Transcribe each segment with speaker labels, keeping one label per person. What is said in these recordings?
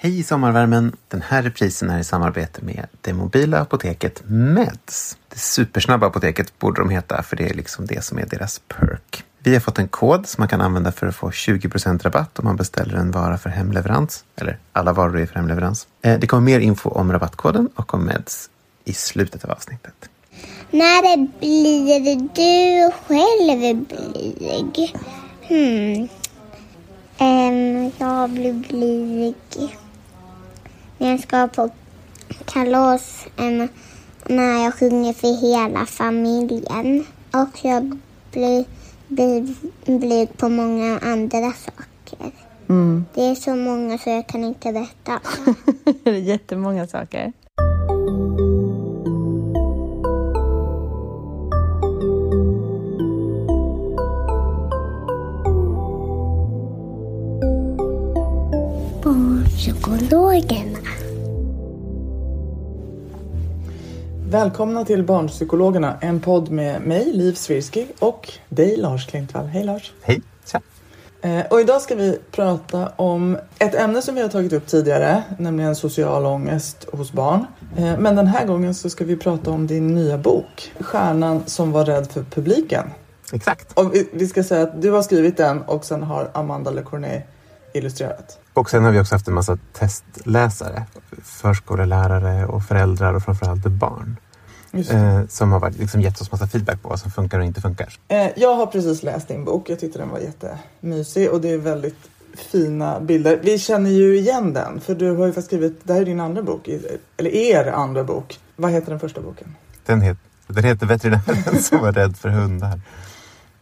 Speaker 1: Hej sommarvärmen! Den här reprisen är i samarbete med det mobila apoteket Meds. Det supersnabba apoteket borde de heta för det är liksom det som är deras perk. Vi har fått en kod som man kan använda för att få 20% rabatt om man beställer en vara för hemleverans. Eller alla varor är för hemleverans. Eh, det kommer mer info om rabattkoden och om Meds i slutet av avsnittet.
Speaker 2: När blir du själv blyg? Hmm. Um, jag blir blyg när jag ska på kalas em, när jag sjunger för hela familjen. Och jag blir, blyg på många andra saker. Det är så många så jag kan inte berätta.
Speaker 3: Det är jättemånga saker.
Speaker 2: Barnpsykologerna.
Speaker 4: Välkomna till Barnpsykologerna, en podd med mig, Liv Svirsky, och dig, Lars Klintvall. Hej Lars!
Speaker 1: Hej! Tja!
Speaker 4: Eh, och idag ska vi prata om ett ämne som vi har tagit upp tidigare, nämligen social ångest hos barn. Eh, men den här gången så ska vi prata om din nya bok, Stjärnan som var rädd för publiken.
Speaker 1: Exakt!
Speaker 4: Och vi, vi ska säga att du har skrivit den och sen har Amanda Le Cornet illustrerat.
Speaker 1: Och sen har vi också haft en massa testläsare. Förskolelärare och föräldrar och framförallt barn. Eh, som har varit, liksom gett oss massa feedback på vad som funkar och inte funkar.
Speaker 4: Eh, jag har precis läst din bok. Jag tyckte den var jättemysig och det är väldigt fina bilder. Vi känner ju igen den för du har ju skrivit, det här är din andra bok, eller er andra bok. Vad heter den första boken?
Speaker 1: Den, het, den heter Veterinären som var rädd för hundar.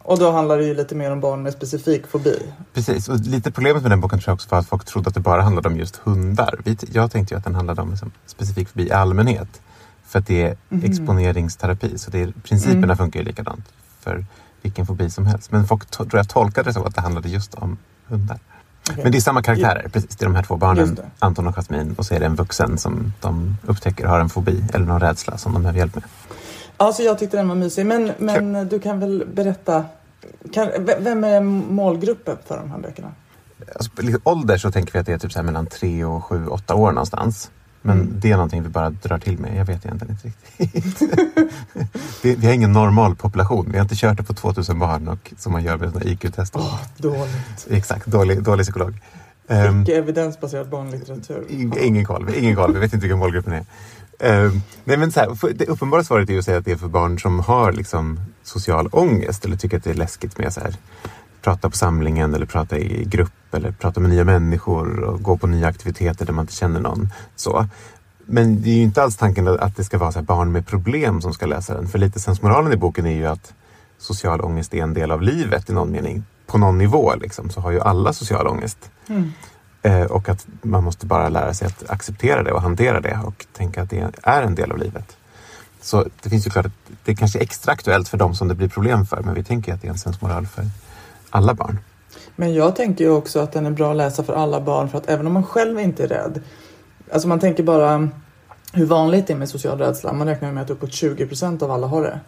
Speaker 4: Och då handlar det ju lite mer om barn med specifik fobi.
Speaker 1: Precis, och lite problemet med den boken tror jag också var att folk trodde att det bara handlade om just hundar. Jag tänkte ju att den handlade om liksom, specifik fobi i allmänhet. För att det är exponeringsterapi, så det är, principerna funkar ju likadant för vilken fobi som helst. Men folk tror jag tolkade det så att det handlade just om hundar.
Speaker 4: Okej.
Speaker 1: Men det är samma karaktärer, precis. Det är de här två barnen. Anton och Jasmin. Och så är det en vuxen som de upptäcker har en fobi eller någon rädsla som de behöver hjälp med.
Speaker 4: Alltså jag tyckte den var mysig men, men du kan väl berätta, kan, vem är målgruppen för de här böckerna?
Speaker 1: Alltså, ålder så tänker vi att det är typ så mellan tre och sju, åtta år någonstans. Men
Speaker 4: Mm.
Speaker 1: det är någonting vi bara drar till med. Jag vet egentligen inte riktigt. vi, vi har ingen normal population. Vi har inte kört det på 2000 barn och, som man gör med IQ-tester.
Speaker 4: Dåligt.
Speaker 1: Exakt, dålig, dålig psykolog. Ehm,
Speaker 4: Icke evidensbaserad barnlitteratur.
Speaker 1: ing- ingen koll. Ingen koll. Vi vet inte vilken målgruppen är. Uh, nej men så här, det uppenbara svaret är ju att säga att det är för barn som har liksom, social ångest eller tycker att det är läskigt med så här, prata på samlingen eller prata i grupp eller prata med nya människor och gå på nya aktiviteter där man inte känner någon. Så. Men det är ju inte alls tanken att det ska vara så här barn med problem som ska läsa den. För lite sensmoralen i boken är ju att social ångest är en del av livet i någon mening. På någon nivå liksom, så har ju alla social ångest. Mm. Eh, och att man måste bara lära sig att acceptera det och hantera det och tänka att det är en del av livet. Så det finns ju klart att det kanske är extra aktuellt för dem som det blir problem för, men vi tänker att det är en sensmoral för alla barn.
Speaker 4: Men jag tänker ju också att den är bra att läsa för alla barn för att även om man själv inte är rädd. Alltså man tänker bara hur vanligt det är med social rädsla. Man räknar med att uppåt 20 procent av alla har det.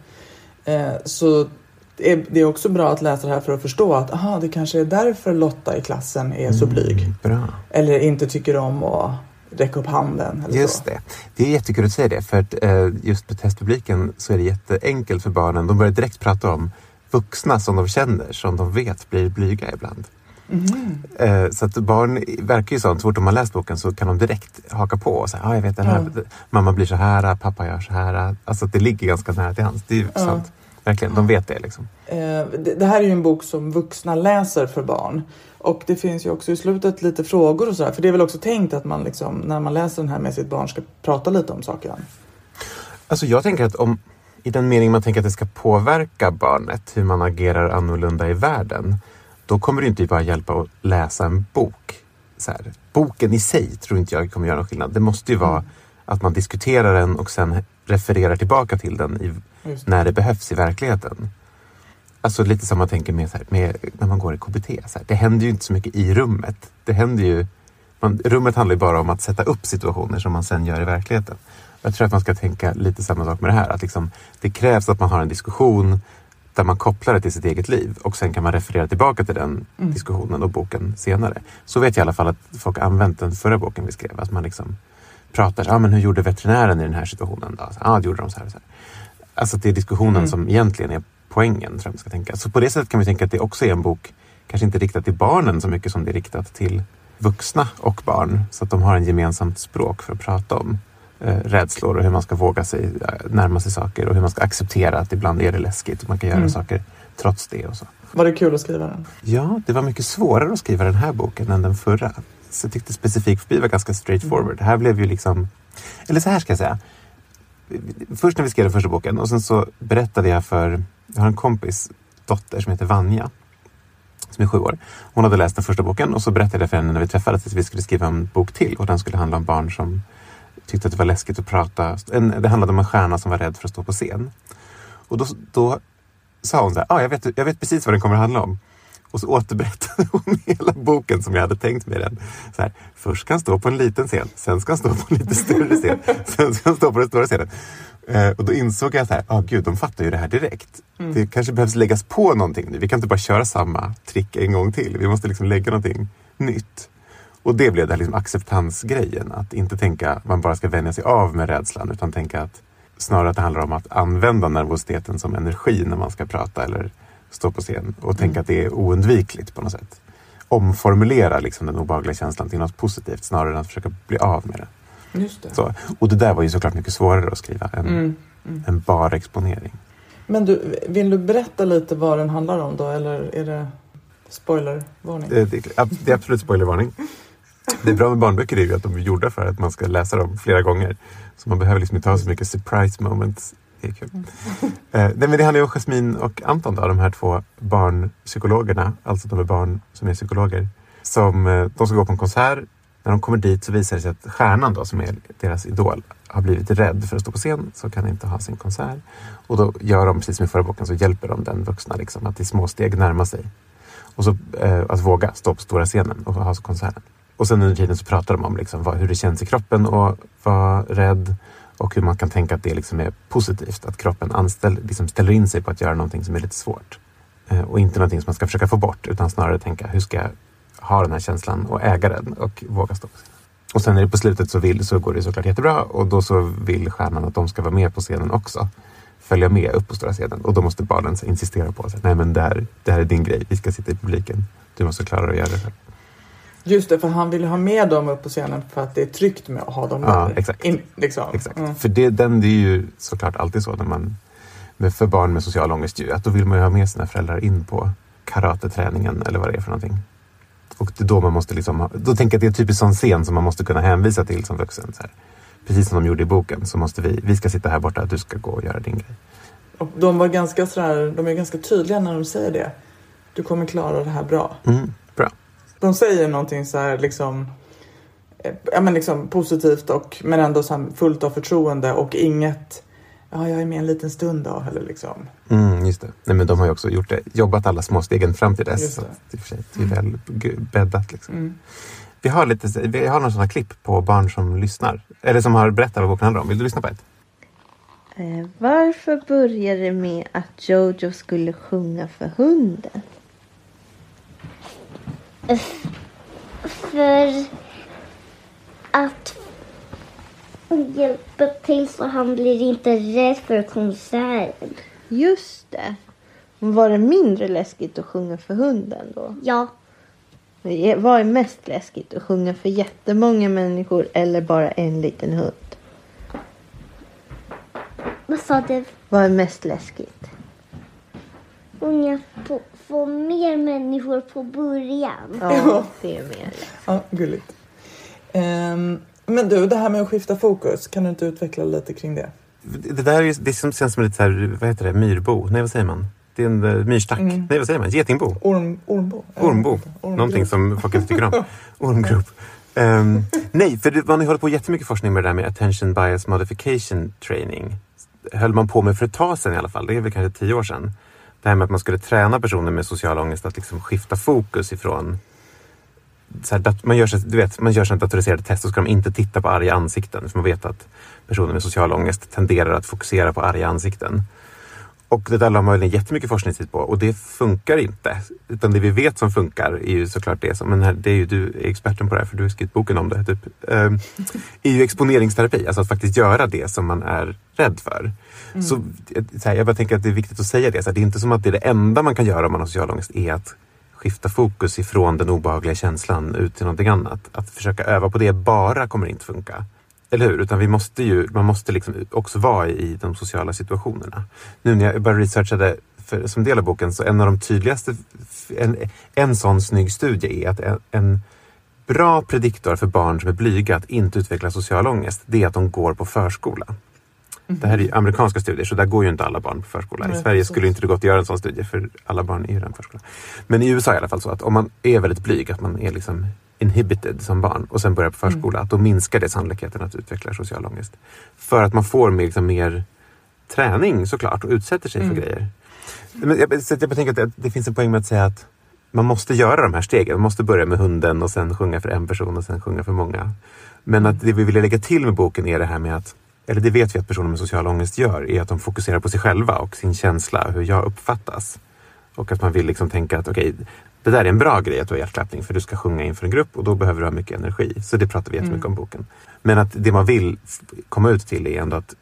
Speaker 4: Eh, så det är, det är också bra att läsa det här för att förstå att aha, det kanske är därför Lotta i klassen är så blyg.
Speaker 1: Bra.
Speaker 4: Eller inte tycker om att räcka upp handen. Eller
Speaker 1: Just
Speaker 4: så.
Speaker 1: det. Det är jättekul att säga det, för att, eh, just med testpubliken så är det jätteenkelt för barnen. De börjar direkt prata om vuxna som de känner, som de vet blir blyga ibland. Eh, så att barn verkar ju sånt, så fort de har läst boken så kan de direkt haka på och säga, ah, jag vet den här, mamma blir så här, pappa gör så här. Alltså det ligger ganska nära till hands. Det är ju sant. Verkligen, de vet det liksom.
Speaker 4: Eh, det, här är ju en bok som vuxna läser för barn. Och det finns ju också i slutet lite frågor och sådär. För det är väl också tänkt att man liksom, när man läser den här med sitt barn ska prata lite om saker.
Speaker 1: Alltså jag tänker att om, i den mening man tänker att det ska påverka barnet, hur man agerar annorlunda i världen, då kommer det inte bara hjälpa att läsa en bok. Så här, boken i sig tror inte jag kommer göra någon skillnad. Det måste ju vara att man diskuterar den och sen refererar tillbaka till den i, när det behövs i verkligheten. Alltså lite som man tänker med, här, med när man går i KBT. Så här, det händer ju inte så mycket i rummet. Det händer ju, man, rummet handlar ju bara om att sätta upp situationer som man sen gör i verkligheten. Jag tror att man ska tänka lite samma sak med det här. Att liksom, det krävs att man har en diskussion där man kopplar det till sitt eget liv och sen kan man referera tillbaka till den diskussionen och boken senare. Så vet jag i alla fall att folk använt den förra boken vi skrev. Att man liksom pratar, ah, men hur gjorde veterinären i den här situationen? Ja, ah, då gjorde de så här och så här. Alltså det är diskussionen som egentligen är poängen, tror jag ska tänka. Så på det sättet kan vi tänka att det också är en bok, kanske inte riktat till barnen så mycket som det är riktat till vuxna och barn. Så att de har en gemensamt språk för att prata om eh, rädslor och hur man ska våga sig eh, närma sig saker och hur man ska acceptera att ibland är det läskigt och man kan göra saker trots det och så.
Speaker 4: Var det kul att skriva den?
Speaker 1: Ja, det var mycket svårare att skriva den här boken än den förra. Så jag tyckte specifikt förbi var ganska straightforward. Det här blev ju liksom... Eller så här ska jag säga. Först när vi skrev den första boken och sen så berättade jag för... Jag har en kompis dotter som heter Vanja. Som är sju år. Hon hade läst den första boken och så berättade jag för henne när vi träffades att vi skulle skriva en bok till och den skulle handla om barn som tyckte att det var läskigt att prata. En, det handlade om en stjärna som var rädd för att stå på scen. Och då, då sa hon så här, ah, jag, vet, jag vet precis vad den kommer att handla om. Och så återberättade hon hela boken som jag hade tänkt med den. Så här, först ska han stå på en liten scen, sen ska han stå på en lite större scen, sen ska han stå på den stora scenen. Eh, och då insåg jag så här, ah, gud, de fattar ju det här direkt. Det kanske behövs läggas på någonting nu. Vi kan inte bara köra samma trick en gång till. Vi måste liksom lägga någonting nytt. Och det blev det här liksom acceptansgrejen. Att inte tänka att man bara ska vänja sig av med rädslan utan tänka att snarare att det handlar om att använda nervositeten som energi när man ska prata eller stå på scen och tänka att det är oundvikligt på något sätt. Omformulera liksom den obehagliga känslan till något positivt snarare än att försöka bli av med det.
Speaker 4: Just det.
Speaker 1: Så, och det där var ju såklart mycket svårare att skriva än, än bara exponering.
Speaker 4: Men du, vill du berätta lite vad den handlar om då? Eller är det spoilervarning?
Speaker 1: Det, det, det är absolut spoilervarning. Det är bra med barnböcker är ju att de är gjorda för att man ska läsa dem flera gånger. Så man behöver liksom inte ha så mycket surprise moments. Det är kul. Eh, nej, men det handlar ju om Jasmin och Anton, då, de här två barnpsykologerna. Alltså de är barn som är psykologer. Som, eh, de ska gå på en konsert. När de kommer dit så visar det sig att stjärnan då, som är deras idol har blivit rädd för att stå på scen så kan inte ha sin konsert. Och då gör de, precis som i förra boken, så hjälper de den vuxna liksom, att i små steg närma sig. Och så eh, att våga stå på stora scenen och ha konserten. Och sen under tiden så pratar de om liksom vad, hur det känns i kroppen och vara rädd och hur man kan tänka att det liksom är positivt. Att kroppen anställ, liksom ställer in sig på att göra någonting som är lite svårt. Eh, och inte någonting som man ska försöka få bort utan snarare tänka hur ska jag ha den här känslan och äga den och våga stå på scenen. Och sen är det på slutet så, vill, så går det såklart jättebra och då så vill stjärnan att de ska vara med på scenen också. Följa med upp på stora scenen och då måste barnen insistera på att nej men det här, det här är din grej, vi ska sitta i publiken. Du måste klara att göra det själv.
Speaker 4: Just det, för han vill ha med dem upp på scenen för att det är tryggt med att ha dem
Speaker 1: Ja,
Speaker 4: där.
Speaker 1: exakt.
Speaker 4: In, liksom.
Speaker 1: Exakt.
Speaker 4: Mm.
Speaker 1: För det, den, det är ju såklart alltid så när man, för barn med social ångest, ju, att då vill man ju ha med sina föräldrar in på karateträningen eller vad det är för någonting. Och det är då man måste liksom, då tänker jag att det är en typisk sån scen som man måste kunna hänvisa till som vuxen. Så här. Precis som de gjorde i boken så måste vi, vi ska sitta här borta, du ska gå och göra din grej.
Speaker 4: Och de var ganska sådär, de är ganska tydliga när de säger det. Du kommer klara det här bra.
Speaker 1: Mm, bra.
Speaker 4: De säger någonting så här liksom, eh, ja, men liksom positivt och men ändå så fullt av förtroende och inget Ja, jag är med en liten stund då. Eller liksom.
Speaker 1: Mm, just det. Nej, men de har ju också gjort det, jobbat alla små stegen fram till dess.
Speaker 4: Just
Speaker 1: Så
Speaker 4: det.
Speaker 1: att är i och för sig, det är väl bäddat. Liksom.
Speaker 4: Mm.
Speaker 1: Vi har, lite, vi har några sådana klipp på barn som lyssnar. Eller som har berättat vad boken handlar om. Vill du lyssna på ett?
Speaker 3: Eh, varför började det med att Jojo skulle sjunga för hunden?
Speaker 2: För att hjälpa till så han blir inte rädd för konserten.
Speaker 3: Just det. Var det mindre läskigt att sjunga för hunden då?
Speaker 2: Ja,
Speaker 3: Vad är mest läskigt? Att sjunga för jättemånga människor eller bara en liten hund?
Speaker 2: Vad sa du?
Speaker 3: Vad är mest läskigt?
Speaker 2: Unga få, mer människor på början.
Speaker 3: Ja, det är mer.
Speaker 4: Ja, gulligt. Ehm, men du, det här med att skifta fokus, kan du inte utveckla lite kring det?
Speaker 1: Det där är, ju- det som känns som lite så här, vad heter det, myrbo? Nej, vad säger man? Det är en uh, myrstack.
Speaker 4: Mm.
Speaker 1: Nej, vad säger man? Getingbo?
Speaker 4: Orm, ormbo? Eh,
Speaker 1: Ormbo.
Speaker 4: ormgrop.
Speaker 1: Någonting som folk inte tycker om. Ormgrop. Ehm, nej, för det, man håller på jättemycket forskning med det där med attention bias modification training. Höll man på med för ett tag sedan i alla fall. Det är väl kanske tio år sedan. Det här med att man skulle träna personer med social ångest att liksom skifta fokus ifrån så här, dat- man gör, så, du vet, man gör datoriserade test och ska de inte titta på arga ansikten. För man vet att personer med social ångest tenderar att fokusera på arga ansikten. Och det där la man jättemycket forskningstid på och det funkar inte. Utan det vi vet som funkar är ju såklart det som, men här, det är ju du är experten på det här för du har skrivit boken om det. Typ, ehm, är ju exponeringsterapi, alltså att faktiskt göra det som man är rädd för. Så, eh, så här, jag bara tänker att det är viktigt att säga det. Så här, det är inte som att det är det enda man kan göra om man har social ångest är att skifta fokus ifrån den obehagliga känslan ut till någonting annat. Att försöka öva på det bara kommer inte funka. Eller hur? Utan vi måste ju, man måste liksom också vara i de sociala situationerna. Nu när jag började researchade för, som del av boken så en av de tydligaste, en, en sån snygg studie är att en, en bra prediktor för barn som är blyga att inte utveckla social ångest, det är att de går på förskola. Det här är ju amerikanska studier så där går ju inte alla barn på förskola. I
Speaker 4: Nej,
Speaker 1: Sverige
Speaker 4: precis.
Speaker 1: skulle inte det gått att göra en sån studie för alla barn är ju redan förskola. Men i USA är det i alla fall så att om man är väldigt blyg, att man är liksom inhibited som barn och sen börjar på förskola, att då minskar det sannolikheten att utveckla social ångest. För att man får mer, liksom, mer träning såklart och utsätter sig för grejer. Men jag, så jag tänker att det, det finns en poäng med att säga att man måste göra de här stegen. Man måste börja med hunden och sen sjunga för en person och sen sjunga för många. Men att det vi ville lägga till med boken är det här med att, eller det vet vi att personer med social ångest gör, är att de fokuserar på sig själva och sin känsla, hur jag uppfattas. Och att man vill liksom tänka att okej, det där är en bra grej att har hjärtklappning för du ska sjunga inför en grupp och då behöver du ha mycket energi. Så det pratar vi jättemycket om i boken. Men att det man vill komma ut till är ändå att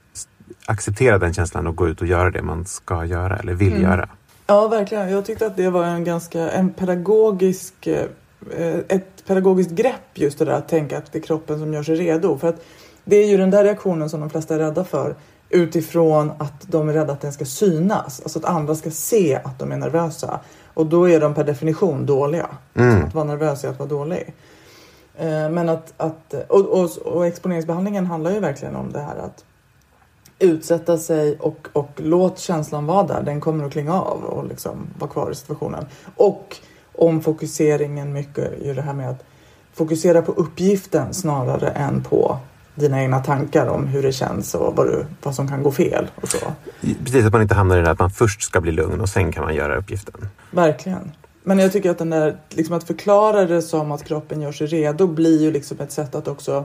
Speaker 1: acceptera den känslan och gå ut och göra det man ska göra eller vill göra.
Speaker 4: Ja, verkligen. Jag tyckte att det var en ganska en pedagogisk, eh, ett pedagogiskt grepp just det där att tänka att det är kroppen som gör sig redo. För att det är ju den där reaktionen som de flesta är rädda för utifrån att de är rädda att den ska synas. Alltså att andra ska se att de är nervösa. Och då är de per definition dåliga. Som att vara nervös är att vara dålig. Eh, Men att, att och, och, och exponeringsbehandlingen handlar ju verkligen om det här att utsätta sig och, och låt känslan vara där. Den kommer att klinga av och liksom vara kvar i situationen. Och om fokuseringen mycket i det här med att fokusera på uppgiften snarare än på dina egna tankar om hur det känns och vad, du, vad som kan gå fel och så.
Speaker 1: Precis, att man inte hamnar i det där att man först ska bli lugn och sen kan man göra uppgiften.
Speaker 4: Verkligen. Men jag tycker att den där, liksom att förklara det som att kroppen gör sig redo blir ju liksom ett sätt att också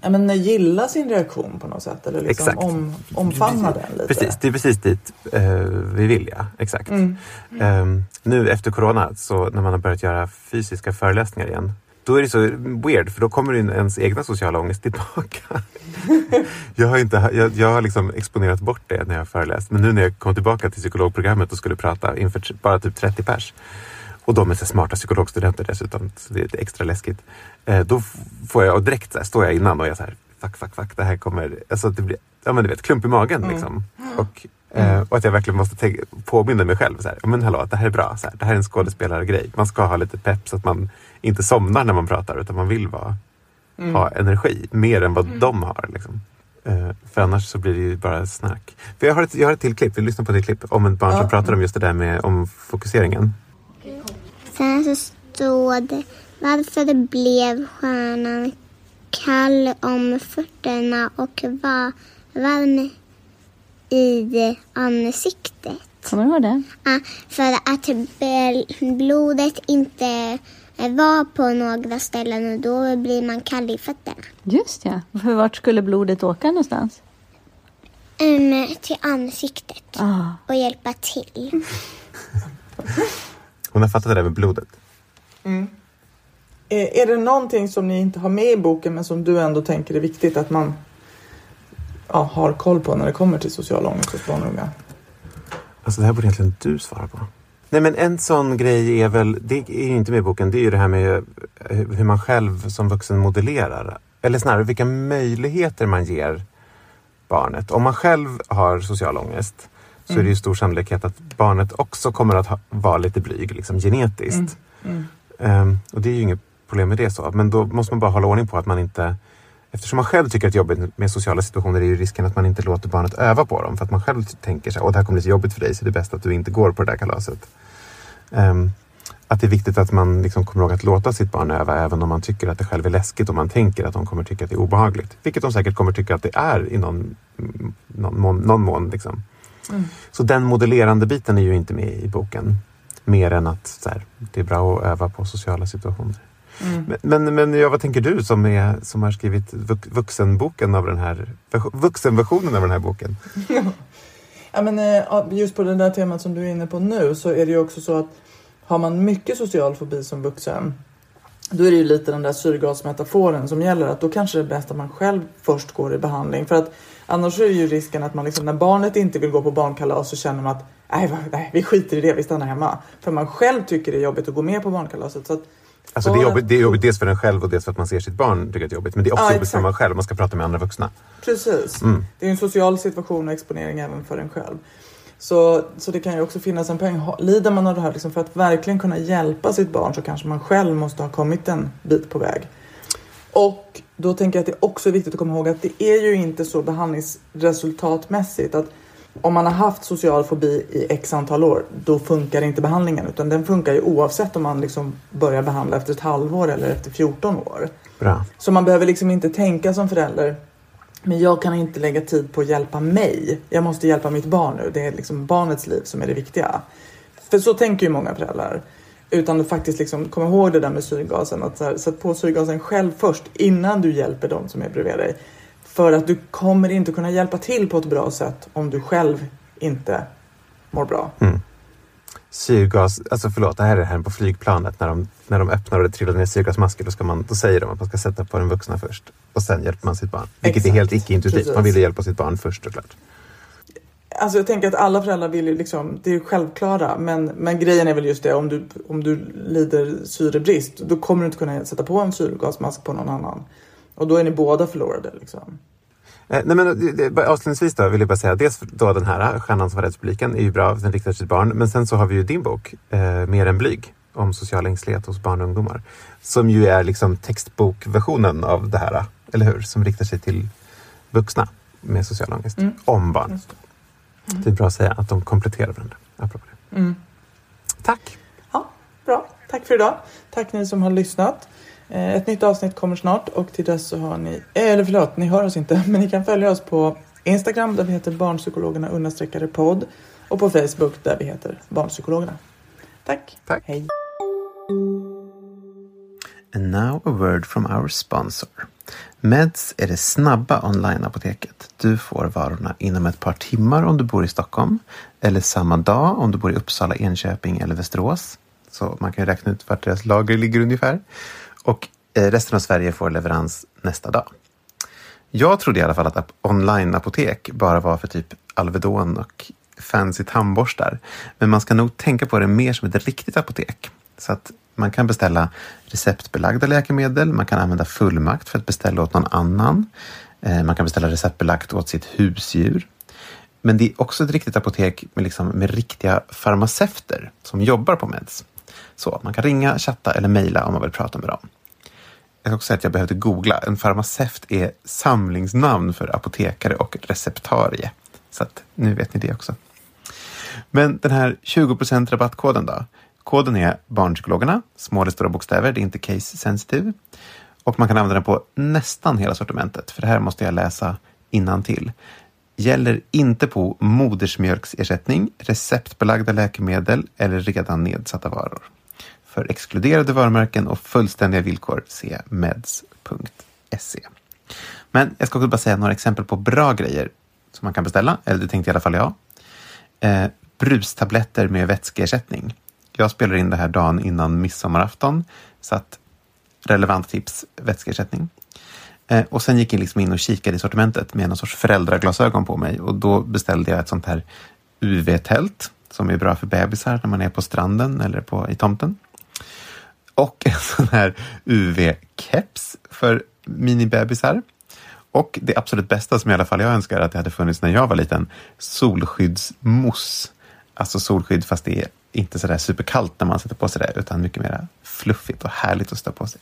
Speaker 4: ja, men, gilla sin reaktion på något sätt. Eller liksom
Speaker 1: Exakt.
Speaker 4: om, omfamna den lite.
Speaker 1: Precis, det är precis dit eh, vi vill ja. Exakt.
Speaker 4: Mm.
Speaker 1: Ehm, nu efter corona, så när man har börjat göra fysiska föreläsningar igen, då är det så weird för då kommer in ens egna sociala ångest tillbaka. jag har, inte, jag, jag har liksom exponerat bort det när jag föreläst. Men nu när jag kom tillbaka till psykologprogrammet och skulle prata inför bara typ 30 pers och de är så smarta psykologstudenter dessutom, så det är extra läskigt. Eh, då får jag, och direkt så här, står jag innan och jag så här, fuck, fuck, fuck, det här kommer, alltså det blir, ja men du vet, klump i magen liksom. Och, eh, och att jag verkligen måste tänka, påminna mig själv, så här, "Ja, men hallå, det här är bra, så här, det här är en skådespelargrej. Man ska ha lite pepp så att man inte somnar när man pratar utan man vill vara, ha energi, mer än vad de har. Liksom. Eh, för annars så blir det ju bara snack. För jag har ett, jag har ett till klipp, vi lyssnar på ett till klipp om ett barn som pratar om just det där med om fokuseringen.
Speaker 2: Sen så står det varför blev stjärnan kall om fötterna och var varm i ansiktet.
Speaker 5: Kommer du ihåg det?
Speaker 2: Ah, för att blodet inte var på några ställen och då blir man kall i fötterna.
Speaker 5: Just ja. För vart skulle blodet åka någonstans?
Speaker 2: Mm, till ansiktet
Speaker 5: Ah.
Speaker 2: och hjälpa till.
Speaker 1: Hon har fattat det där med blodet.
Speaker 4: Är, är det någonting som ni inte har med i boken men som du ändå tänker är viktigt att man ja, har koll på när det kommer till social ångest hos barn och unga?
Speaker 1: Alltså det här borde egentligen du svara på. Nej men en sån grej är väl, det är ju inte med i boken, det är ju det här med eh, hur man själv som vuxen modellerar. Eller snarare vilka möjligheter man ger barnet. Om man själv har social ångest så är det ju stor sannolikhet att barnet också kommer att ha, vara lite blyg liksom, genetiskt. Ehm, och det är ju inget problem med det. så. Men då måste man bara hålla ordning på att man inte Eftersom man själv tycker att jobbigt med sociala situationer är ju risken att man inte låter barnet öva på dem. För att man själv tänker så här, Åh, det här kommer bli så jobbigt för dig så det är bäst att du inte går på det där kalaset. Ehm, att det är viktigt att man liksom kommer ihåg att låta sitt barn öva även om man tycker att det själv är läskigt och man tänker att de kommer tycka att det är obehagligt. Vilket de säkert kommer tycka att det är i någon, någon mån. Någon mån liksom. Så den modellerande biten är ju inte med i boken. Mer än att här, det är bra att öva på sociala situationer. Men, men, men ja, vad tänker du som, är, som har skrivit vuxenboken av den här, vuxenversionen av den här boken?
Speaker 4: Ja, men, eh, just på det där temat som du är inne på nu så är det ju också så att har man mycket social fobi som vuxen då är det ju lite den där syrgasmetaforen som gäller att då kanske det är bäst att man själv först går i behandling för att annars är ju risken att man liksom när barnet inte vill gå på barnkalas så känner man att nej, nej vi skiter i det, vi stannar hemma. För man själv tycker det är jobbigt att gå med på barnkalaset. Så att
Speaker 1: Alltså det, är jobbigt, det är jobbigt dels för en själv och dels för att man ser sitt barn tycker att det är jobbigt. Men det är också
Speaker 4: Ja,
Speaker 1: jobbigt för man själv. Man ska prata med andra vuxna.
Speaker 4: Precis.
Speaker 1: Mm.
Speaker 4: Det är en social situation och exponering även för en själv. Så, så det kan ju också finnas en poäng. Lider man av det här, liksom för att verkligen kunna hjälpa sitt barn så kanske man själv måste ha kommit en bit på väg. Och då tänker jag att det också är viktigt att komma ihåg att det är ju inte så behandlingsresultatmässigt att om man har haft social fobi i x antal år, då funkar inte behandlingen. Utan den funkar ju oavsett om man liksom börjar behandla efter ett halvår eller efter 14 år.
Speaker 1: Bra.
Speaker 4: Så man behöver liksom inte tänka som förälder. Men jag kan inte lägga tid på att hjälpa mig. Jag måste hjälpa mitt barn nu. Det är liksom barnets liv som är det viktiga. För så tänker ju många föräldrar. Utan att faktiskt liksom komma ihåg det där med syrgasen. Att så här, sätt på syrgasen själv först innan du hjälper dem som är bredvid dig. För att du kommer inte kunna hjälpa till på ett bra sätt om du själv inte mår bra.
Speaker 1: Syrgas, alltså förlåt, det här är det här på flygplanet när de, när de öppnar och det trillar ner syrgasmasker. Då, ska man, då säger de att man ska sätta på den vuxna först och sen hjälper man sitt barn. Vilket
Speaker 4: Exakt.
Speaker 1: är helt icke-intuitivt. Man vill ju hjälpa sitt barn först såklart.
Speaker 4: Alltså jag tänker att alla föräldrar vill ju liksom, det är ju självklara. Men, men grejen är väl just det, om du, om du lider syrebrist, då kommer du inte kunna sätta på en syrgasmask på någon annan. Och då är ni båda förlorade liksom.
Speaker 1: Eh, nej men, det- det- bara avslutningsvis då vill jag bara säga, dels då den här Stjärnan som var rädd publiken är ju bra, den riktar sig till barn. Men sen så har vi ju din bok, eh, Mer än blyg, om social ängslighet hos barn och ungdomar. Som ju är liksom textbokversionen av det här, eller hur? Som riktar sig till vuxna med social ångest, om barn.
Speaker 4: Det.
Speaker 1: Det är bra att säga att de kompletterar varandra. Apropå det.
Speaker 4: Mm.
Speaker 1: Tack!
Speaker 4: Ja, bra. Tack för idag. Tack ni som har lyssnat. Eh, Ett nytt avsnitt kommer snart och till dess så har ni, eh, eller förlåt, ni hör oss inte, men ni kan följa oss på Instagram där vi heter barnpsykologerna understreckade podd och på Facebook där vi heter barnpsykologerna. Tack.
Speaker 1: Tack.
Speaker 4: Hej.
Speaker 1: And now a word from our sponsor. Meds är det snabba online-apoteket. Du får varorna inom ett par timmar om du bor i Stockholm eller samma dag om du bor i Uppsala, Enköping eller Västerås. Så man kan räkna ut vart deras lager ligger ungefär. Och eh, resten av Sverige får leverans nästa dag. Jag trodde i alla fall att onlineapotek online-apotek bara var för typ Alvedon och fancy tandborstar. Men man ska nog tänka på det mer som ett riktigt apotek. Så att man kan beställa receptbelagda läkemedel, man kan använda fullmakt för att beställa åt någon annan. Eh, man kan beställa receptbelagt åt sitt husdjur. Men det är också ett riktigt apotek med, liksom, med riktiga farmaceuter som jobbar på Meds. Så man kan ringa, chatta eller mejla om man vill prata med dem. Jag ska också säga att jag behövde googla. En farmaceut är samlingsnamn för apotekare och receptarie. Så att nu vet ni det också. Men den här 20% rabattkoden då? Koden är Barnpsykologerna, små eller stora bokstäver, det är inte case sensitive. Och man kan använda den på nästan hela sortimentet, för det här måste jag läsa till. Gäller inte på modersmjölksersättning, receptbelagda läkemedel eller redan nedsatta varor. För exkluderade varumärken och fullständiga villkor se meds.se. Men jag ska också bara säga några exempel på bra grejer som man kan beställa, eller det tänkte i alla fall jag. Eh, brustabletter med vätskeersättning. Jag spelar in det här dagen innan midsommarafton, så att relevant tips, vätskeersättning. Eh, och sen gick jag liksom in och kikade i sortimentet med någon sorts föräldraglasögon på mig och då beställde jag ett sånt här UV-tält som är bra för bebisar när man är på stranden eller på, i tomten. Och en sån här UV-keps för minibebisar. Och det absolut bästa som i alla fall jag önskar att det hade funnits när jag var liten, solskyddsmousse. Alltså solskydd fast det är inte sådär superkallt när man sätter på sig det utan mycket mer fluffigt och härligt att stå på sig.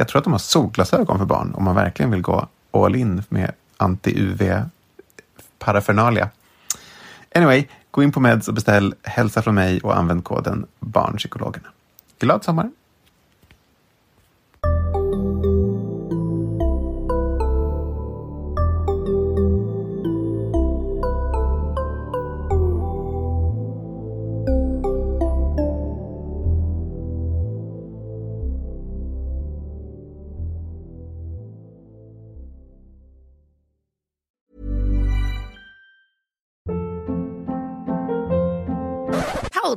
Speaker 1: Jag tror att de har solglasögon för barn om man verkligen vill gå all in med anti-UV-parafernalia. Anyway, gå in på Meds och beställ hälsa från mig och använd koden barnpsykologerna. Glad sommar!